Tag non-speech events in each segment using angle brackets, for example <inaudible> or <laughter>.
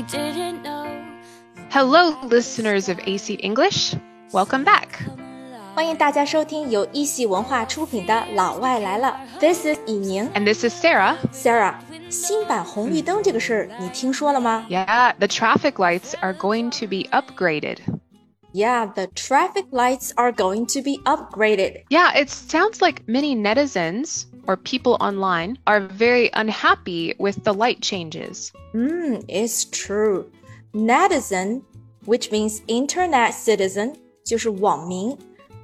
we didn't know. Hello, listeners of AC English. Welcome back. 欢迎大家收听由一席文化出品的《老外来了》。This is 以宁，and this is Sarrah. Sarrah，新版红绿灯这个事儿你听说了吗？Yeah, the traffic lights are going to be upgraded. Yeah, the traffic lights are going to be upgraded. Yeah, it sounds like many netizens or people online are very unhappy with the light changes. Mm, it's true. Netizen, which means internet citizen, 就是网民,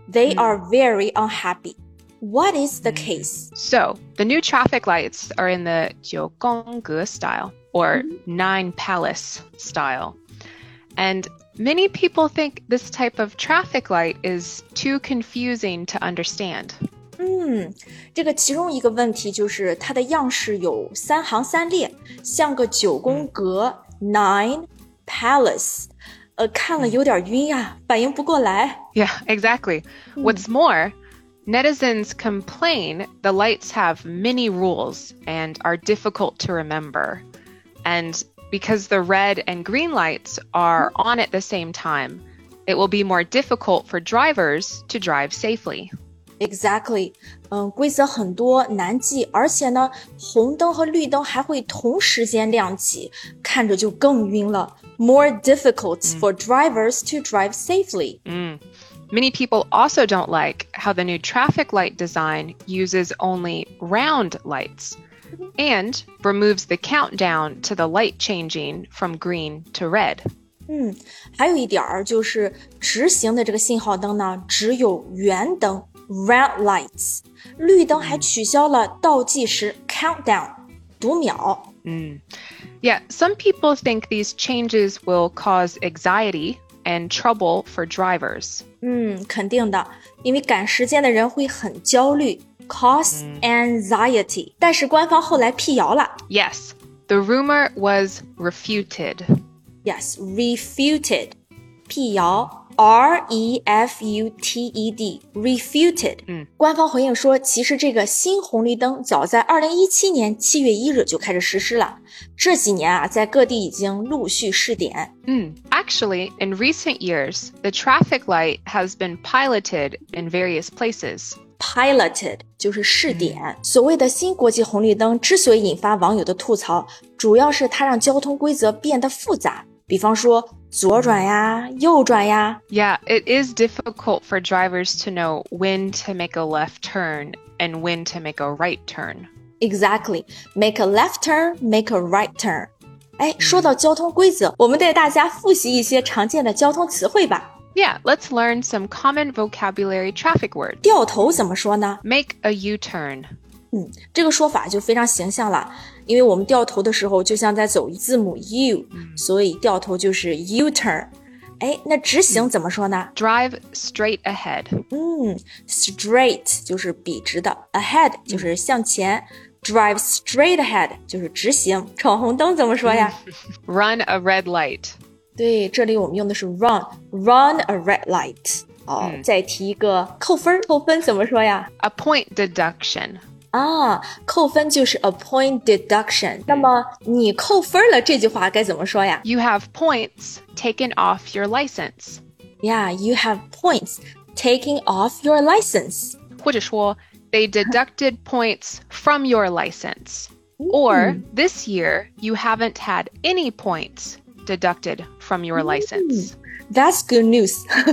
they are very unhappy. What is the case? So, the new traffic lights are in the 九宫格 style or nine palace style. And many people think this type of traffic light is too confusing to understand. 嗯，这个其中一个问题就是它的样式有三行三列，像个九宫格 （nine palace）。呃，看了有点晕呀、反应不过来。 Yeah, exactly. What's more, netizens complain the lights have many rules and are difficult to remember. And because the red and green lights are on at the same time, it will be more difficult for drivers to drive safely. Exactly，嗯，规则很多，难记，而且呢，红灯和绿灯还会同时间亮起，看着就更晕了。More difficult for drivers to drive safely. Many people also don't like how the new traffic light design uses only round lights and removes the countdown to the light changing from green to red. 嗯，还有一点儿就是直行的这个信号灯呢，只有圆灯 （red lights），绿灯还取消了倒计时 （countdown） 读秒。 Yeah, some people think these changes will cause anxiety and trouble for drivers. 嗯，肯定的，因为赶时间的人会很焦虑，cause anxiety。但是官方后来辟谣了 Yes, the rumor was refuted. ，yes refuted，辟谣。 R E F U T E D，refuted。嗯，官方回应说，其实这个新红绿灯早在二零一七年七月一日就开始实施了，这几年啊，在各地已经陆续试点。Mm. Actually, in recent years, the traffic light has been piloted in various places. piloted 就是试点。所谓的新国际红绿灯之所以引发网友的吐槽，主要是它让交通规则变得复杂。比方说左转呀、右转呀， Yeah, it is difficult for drivers to know when to make a left turn and when to make a right turn. Exactly. Make a left turn, make a right turn. 哎，说到交通规则，我们带大家复习一些常见的交通词汇吧。 Yeah, let's learn some common vocabulary traffic words. 掉头怎么说呢？ Make a U turn. 嗯，这个说法就非常形象了， 因为我们掉头的时候就像在走字母 U，、所以掉头就是 U turn。哎，那直行怎么说呢？Drive straight ahead. 嗯，straight 就是笔直的，ahead 就是向前、d r i v e straight ahead 就是直行。闯红灯怎么说呀？Run a red light. 对，这里我们用的是 run，run a red light。哦，再提一个扣分儿，扣分怎么说呀？A point deduction. 啊，扣分就是 a point deduction。那么你扣分了这句话该怎么说呀 You have points taken off your license. ？Yeah，you have points taking off your license。或者说 they deducted points from your license. Or this year you haven't had any points deducted from your license. That's good news. <laughs>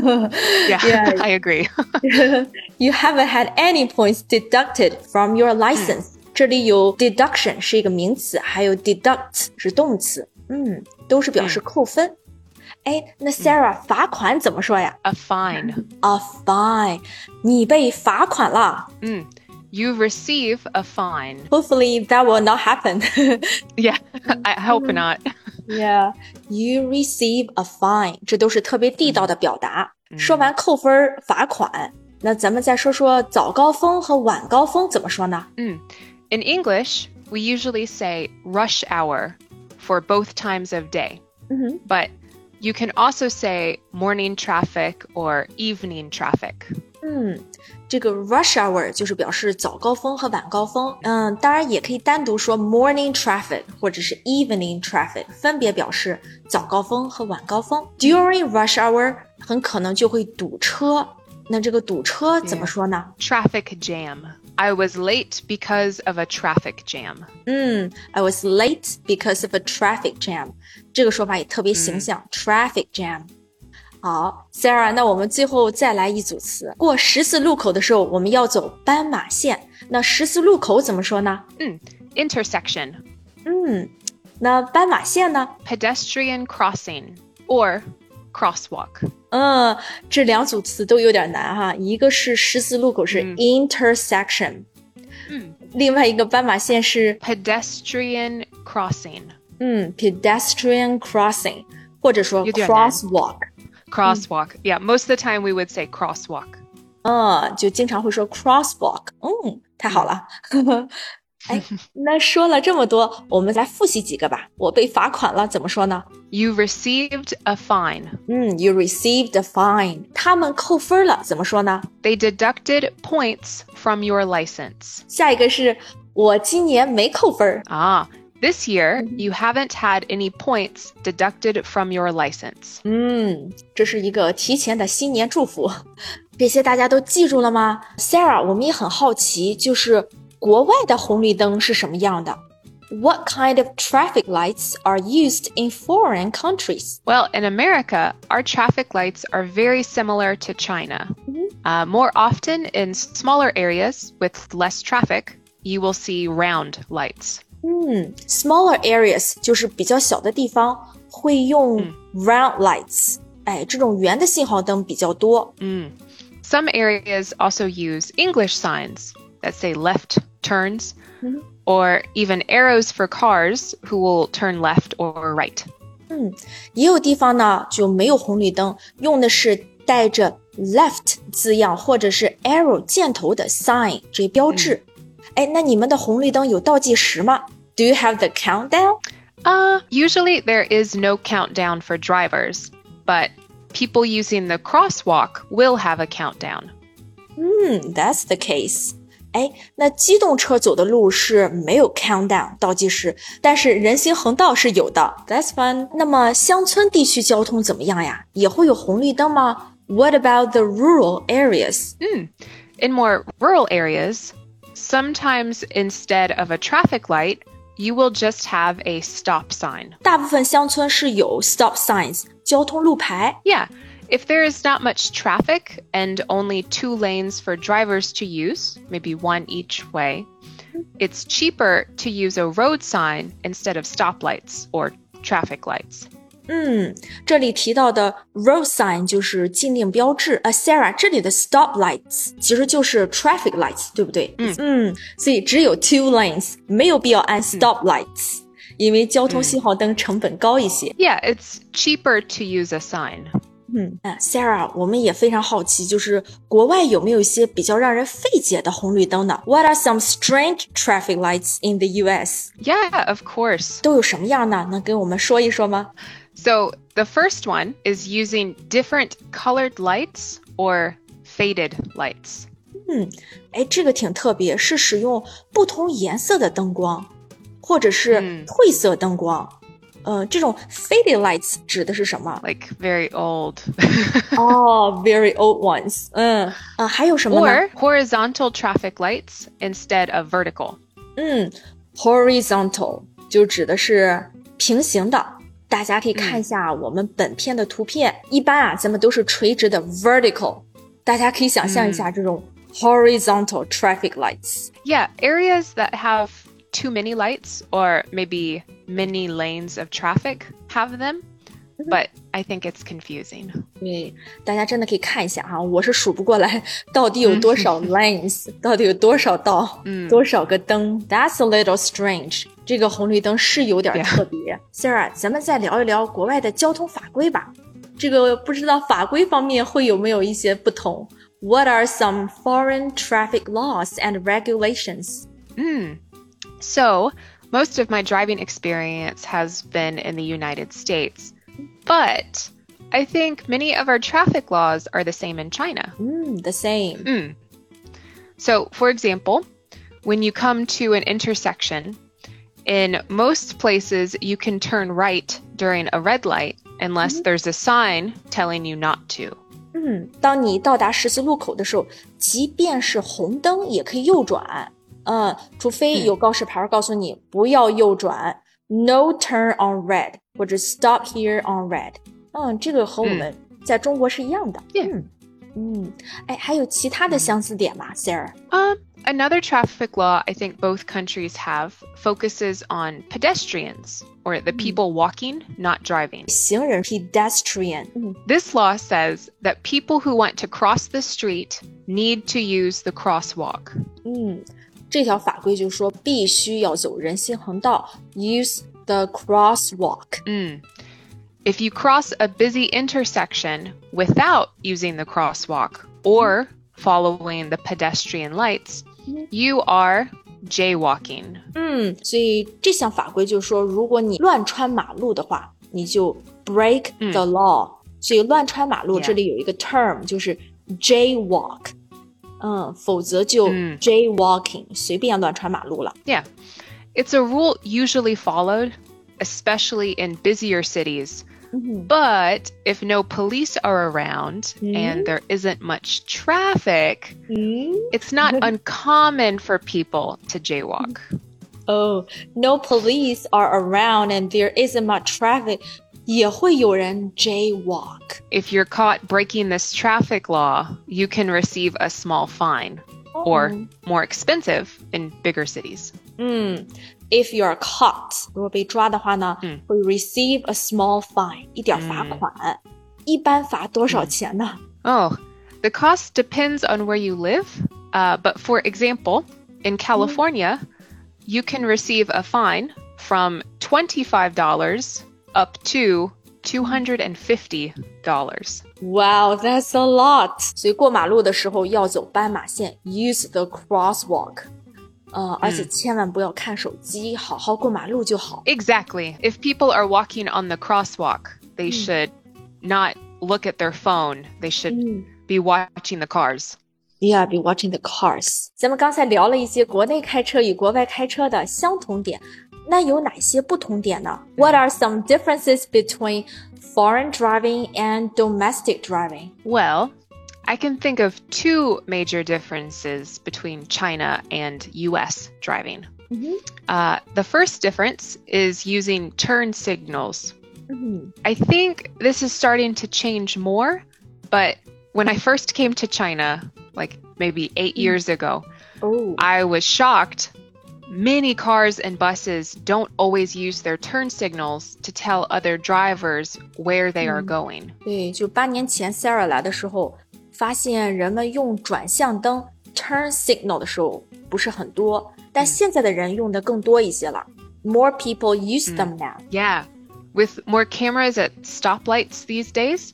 yeah, yeah, <laughs> I agree. <laughs> you haven't had any points deducted from your license. 这里有 deduction 是一个名词，还有 deduct 是动词，嗯，都是表示扣分。哎，那 Sarrah 罚款怎么说呀？A fine. A fine. 你被罚款了。嗯。You receive a fine. Hopefully that will not happen. yeah, I hope hmm. not. yeah, you receive a fine，这都是特别地道的表达。说完扣分儿、罚款，那咱们再说说早高峰和晚高峰怎么说呢？ In English, we usually say rush hour for both times of day. But you can also say morning traffic or evening traffic. 嗯，这个 rush hour 就是表示早高峰和晚高峰。嗯，当然也可以单独说 morning traffic 或者是 evening traffic，分别表示早高峰和晚高峰。During rush hour 很可能就会堵车。那这个堵车怎么说呢 Traffic jam. I was late because of a traffic jam. 嗯，I was late because of a traffic jam。这个说法也特别形象、traffic jam。 好，Sarah，那我们最后再来一组词。过十字路口的时候，我们要走斑马线。那十字路口怎么说呢？嗯，intersection. 嗯，那斑马线呢？Pedestrian crossing or crosswalk. 嗯，这两组词都有点难哈。一个是十字路口是嗯 intersection，嗯，另外一个斑马线是 Pedestrian crossing. 嗯 pedestrian crossing，或者说有点 crosswalk。Crosswalk. Yeah, most of the time we would say crosswalk. 嗯，就经常会说 crosswalk。嗯，太好了。哎，那说了这么多，我们来复习几个吧。我被罚款了，怎么说呢？ You received a fine. 嗯，you received a fine。他们扣分了，怎么说呢？ They deducted points from your license. 下一个是我今年没扣分儿。 Ah, this year you haven't had any points deducted from your license. 嗯，这是一个提前的新年祝福。<laughs> 这些大家都记住了吗？Sarah，我们也很好奇，就是国外的红绿灯是什么样的？What kind of traffic lights are used in foreign countries? Well, in America, our traffic lights are very similar to China. Uh, more often in smaller areas with less traffic, you will see round lights. 嗯，smaller areas 就是比较小的地方会用 round lights，、哎，这种圆的信号灯比较多。 Some areas also use English signs that say left turns, or even arrows for cars who will turn left or right. 也有地方呢就没有红绿灯，用的是带着 left 字样或者是 arrow 箭头的 sign 这标志。 哎、那你们的红绿灯有倒计时吗？Do you have the countdown？ Uh, usually there is no countdown for drivers, but people using the crosswalk will have a countdown. 嗯，That's the case。哎，那机动车走的路是没有 countdown 倒计时，但是人行横道是有的。That's fun。那么乡村地区交通怎么样呀？也会有红绿灯吗？What about the rural areas？ In more rural areas, sometimes instead of a traffic light, you will just have a stop sign. 大部分乡村是有 stop signs 交通路牌。 Yeah, if there is not much traffic and only two lanes for drivers to use, maybe one each way, it's cheaper to use a road sign instead of stoplights or traffic lights. 嗯，这里提到的 road sign 就是禁令标志啊，Sarrah，这里的 stop lights 其实就是 traffic lights，对不对？嗯嗯，所以只有 two lanes，没有必要按 stop lights，、嗯、因为交通信号灯成本高一些。Yeah，it's cheaper to use a sign. 嗯啊，Sarrah，我们也非常好奇，就是国外有没有一些比较让人费解的红绿灯呢？What are some strange traffic lights in the U.S.? Yeah, of course. 都有什么样呢？能给我们说一说吗？So the first one is using different colored lights or faded lights. 哎，这个挺特别，是使用不同颜色的灯光，或者是嗯褪色灯光。呃，这种 faded lights 指的是什么？ like very old. <laughs> 哦、v e r y old ones。嗯，啊，还有什么呢？ or horizontal traffic lights instead of vertical. 嗯，horizontal 就指的是平行的。 大家可以看一下我们本片的图片，一般啊，咱们都是垂直的 vertical。大家可以想象一下这种 horizontal traffic lights。 Yeah, areas that have too many lights or maybe many lanes of traffic have them, but I think it's confusing. 对，大家真的可以看一下哈，我是数不过来到底有多少 lanes，、到底有多少道，嗯多少个灯。That's a little strange。 这个红绿灯是有点 Yeah 特别。Sarah，咱们再聊一聊国外的交通法规吧。这个不知道法规方面会有没有一些不同？What are some foreign traffic laws and regulations？ So, most of my driving experience has been in the United States, but I think many of our traffic laws are the same in China. 嗯，the same。 Mm. So, for example, when you come to an intersection, in most places you can turn right during a red light unless there's a sign telling you not to. 嗯，当你到达十字路口的时候，即便是红灯也可以右转。嗯，除非有告示牌告诉你不要右转、n o turn on red 或者 stop here on red。嗯，这个和我们在中国是一样的。 Yeah 嗯 嗯，哎，还有其他的相似点吗，Sarah？ Um, another traffic law I think both countries have focuses on pedestrians or the people walking, not driving. 行人 pedestrian。嗯 This law says that people who want to cross the street need to use the crosswalk. 嗯，这条法规就说必须要走人行横道，use the crosswalk。 Mm. If you cross a busy intersection without using the crosswalk or following the pedestrian lights, you are jaywalking. 嗯，所以这项法规就说，如果你乱穿马路的话，你就 break the law。所以乱穿马路 Yeah 这里有一个 term 就是 jaywalk。嗯，否则就嗯 jaywalking，、随便乱穿马路了。 Yeah. It's a rule usually followed, especially in busier cities. But if no police are around and there isn't much traffic, 嗯 it's not <laughs> uncommon for people to jaywalk. Oh, no police are around and there isn't much traffic，也会有人 jaywalk。 If you're caught breaking this traffic law, you can receive a small fine or more expensive in bigger cities. 嗯 ，if you are caught，如果被抓的话呢，嗯会 receive a small fine，一点罚款。一般罚多少钱呢？ Oh, the cost depends on where you live. Uh, but for example, in California, you can receive a fine from $25 up to $250. Wow, that's a lot！所以过马路的时候要走斑马线，use the crosswalk。 呃，而且千万不要看手机，好好过马路就好。 Exactly. If people are walking on the crosswalk, they should not look at their phone. They should be watching the cars. Yeah, be watching the cars。咱们刚才聊了一些国内开车与国外开车的相同点，那有哪些不同点呢？What are some differences between foreign driving and domestic driving？ Well, I can think of two major differences between China and US driving. Mm-hmm. Uh, the first difference is using turn signals. Mm-hmm. I think this is starting to change more, but when I first came to China, like maybe 8 mm-hmm. years ago. Oh. I was shocked. Many cars and buses don't always use their turn signals to tell other drivers where they are mm-hmm. going. 对，就八年前 Sarrah 发现人们用转向灯 <noise> turn signal 的时候不是很多，但现在的人用的更多一些了。More people use them now。 Yeah. With more cameras at stoplights these days,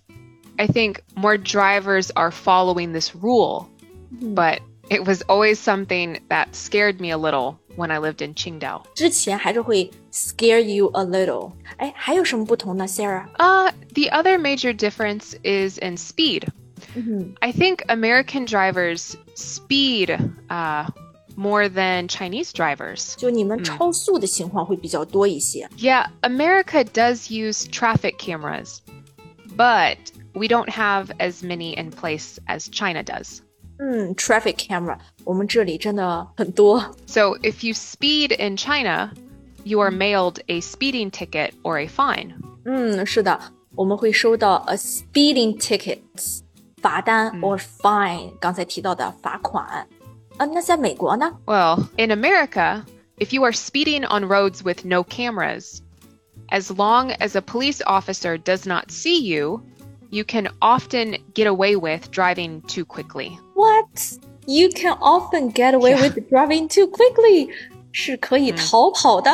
I think more drivers are following this rule. But it was always something that scared me a little when I lived in Qingdao. 之前还是会 scare you a little。哎，还有什么不同呢，Sarah？ Uh, the other major difference is in speed. 嗯 I think American drivers speed uh, more than Chinese drivers. 就你们超速的情况会比较多一些。 Yeah, America does use traffic cameras, but we don't have as many in place as China does. 嗯，traffic camera，我们这里真的很多。 So if you speed in China, you are mailed a speeding ticket or a fine. 嗯，是的，我们会收到 a speeding ticket 罚单 or fine，刚才提到的罚款。啊，那在美国呢？ Well, in America, if you are speeding on roads with no cameras, as long as a police officer does not see you, you can often get away with driving too quickly. What? You can often get away Yeah. with driving too quickly，是可以逃跑的，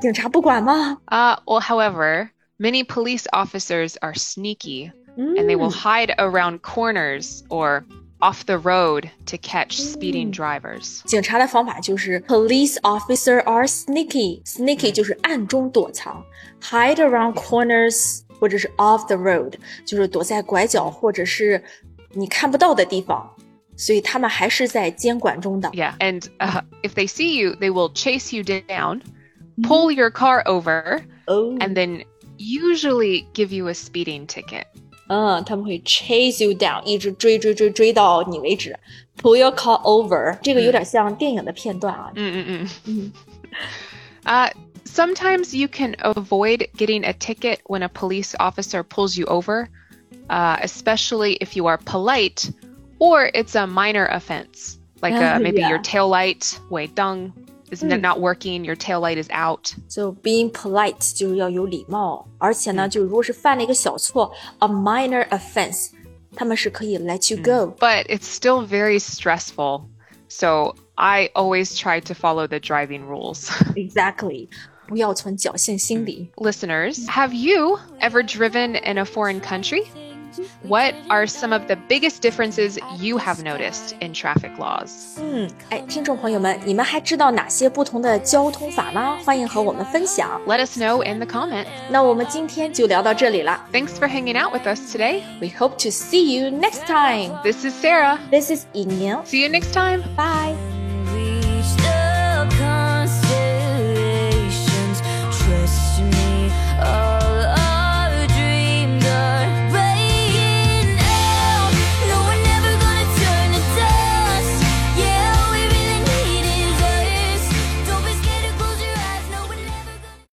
警察不管吗？ Uh, well, however, many police officers are sneaky and they will hide around corners or off the road to catch speeding drivers. 警察的方法就是 police officer are sneaky，sneaky 就是暗中躲藏，hide around corners 或者是 off the road，就是躲在拐角或者是你看不到的地方。所以他们还是在监管中的。Yeah, and uh, if they see you, they will chase you down, pull your car over, Oh. and then usually give you a speeding ticket. 嗯，他们会 chase you down，一直追追追追到你为止，pull your car over。这个有点像电影的片段啊。 Mm-mm-mm. Uh, sometimes you can avoid getting a ticket when a police officer pulls you over, uh, especially if you are polite or it's a minor offense, like uh, Oh, <laughs> maybe your yeah. tail light, 尾灯, is n- not working, your tail light is out. So being polite 就是要有礼貌，而且呢，就如果是犯了一个小错，a minor offense，他们是可以 let you go。 But it's still very stressful. So I always try to follow the driving rules. <laughs> Exactly，不要存侥幸心理。 Listeners, have you ever driven in a foreign country? What are some of the biggest differences you have noticed in traffic laws? 嗯，哎，听众朋友们，你们还知道哪些不同的交通法吗？欢迎和我们分享。Let us know in the comment. 那我们今天就聊到这里了。Thanks for hanging out with us today. We hope to see you next time. This is Sarrah. This is Yin. See you next time. Bye.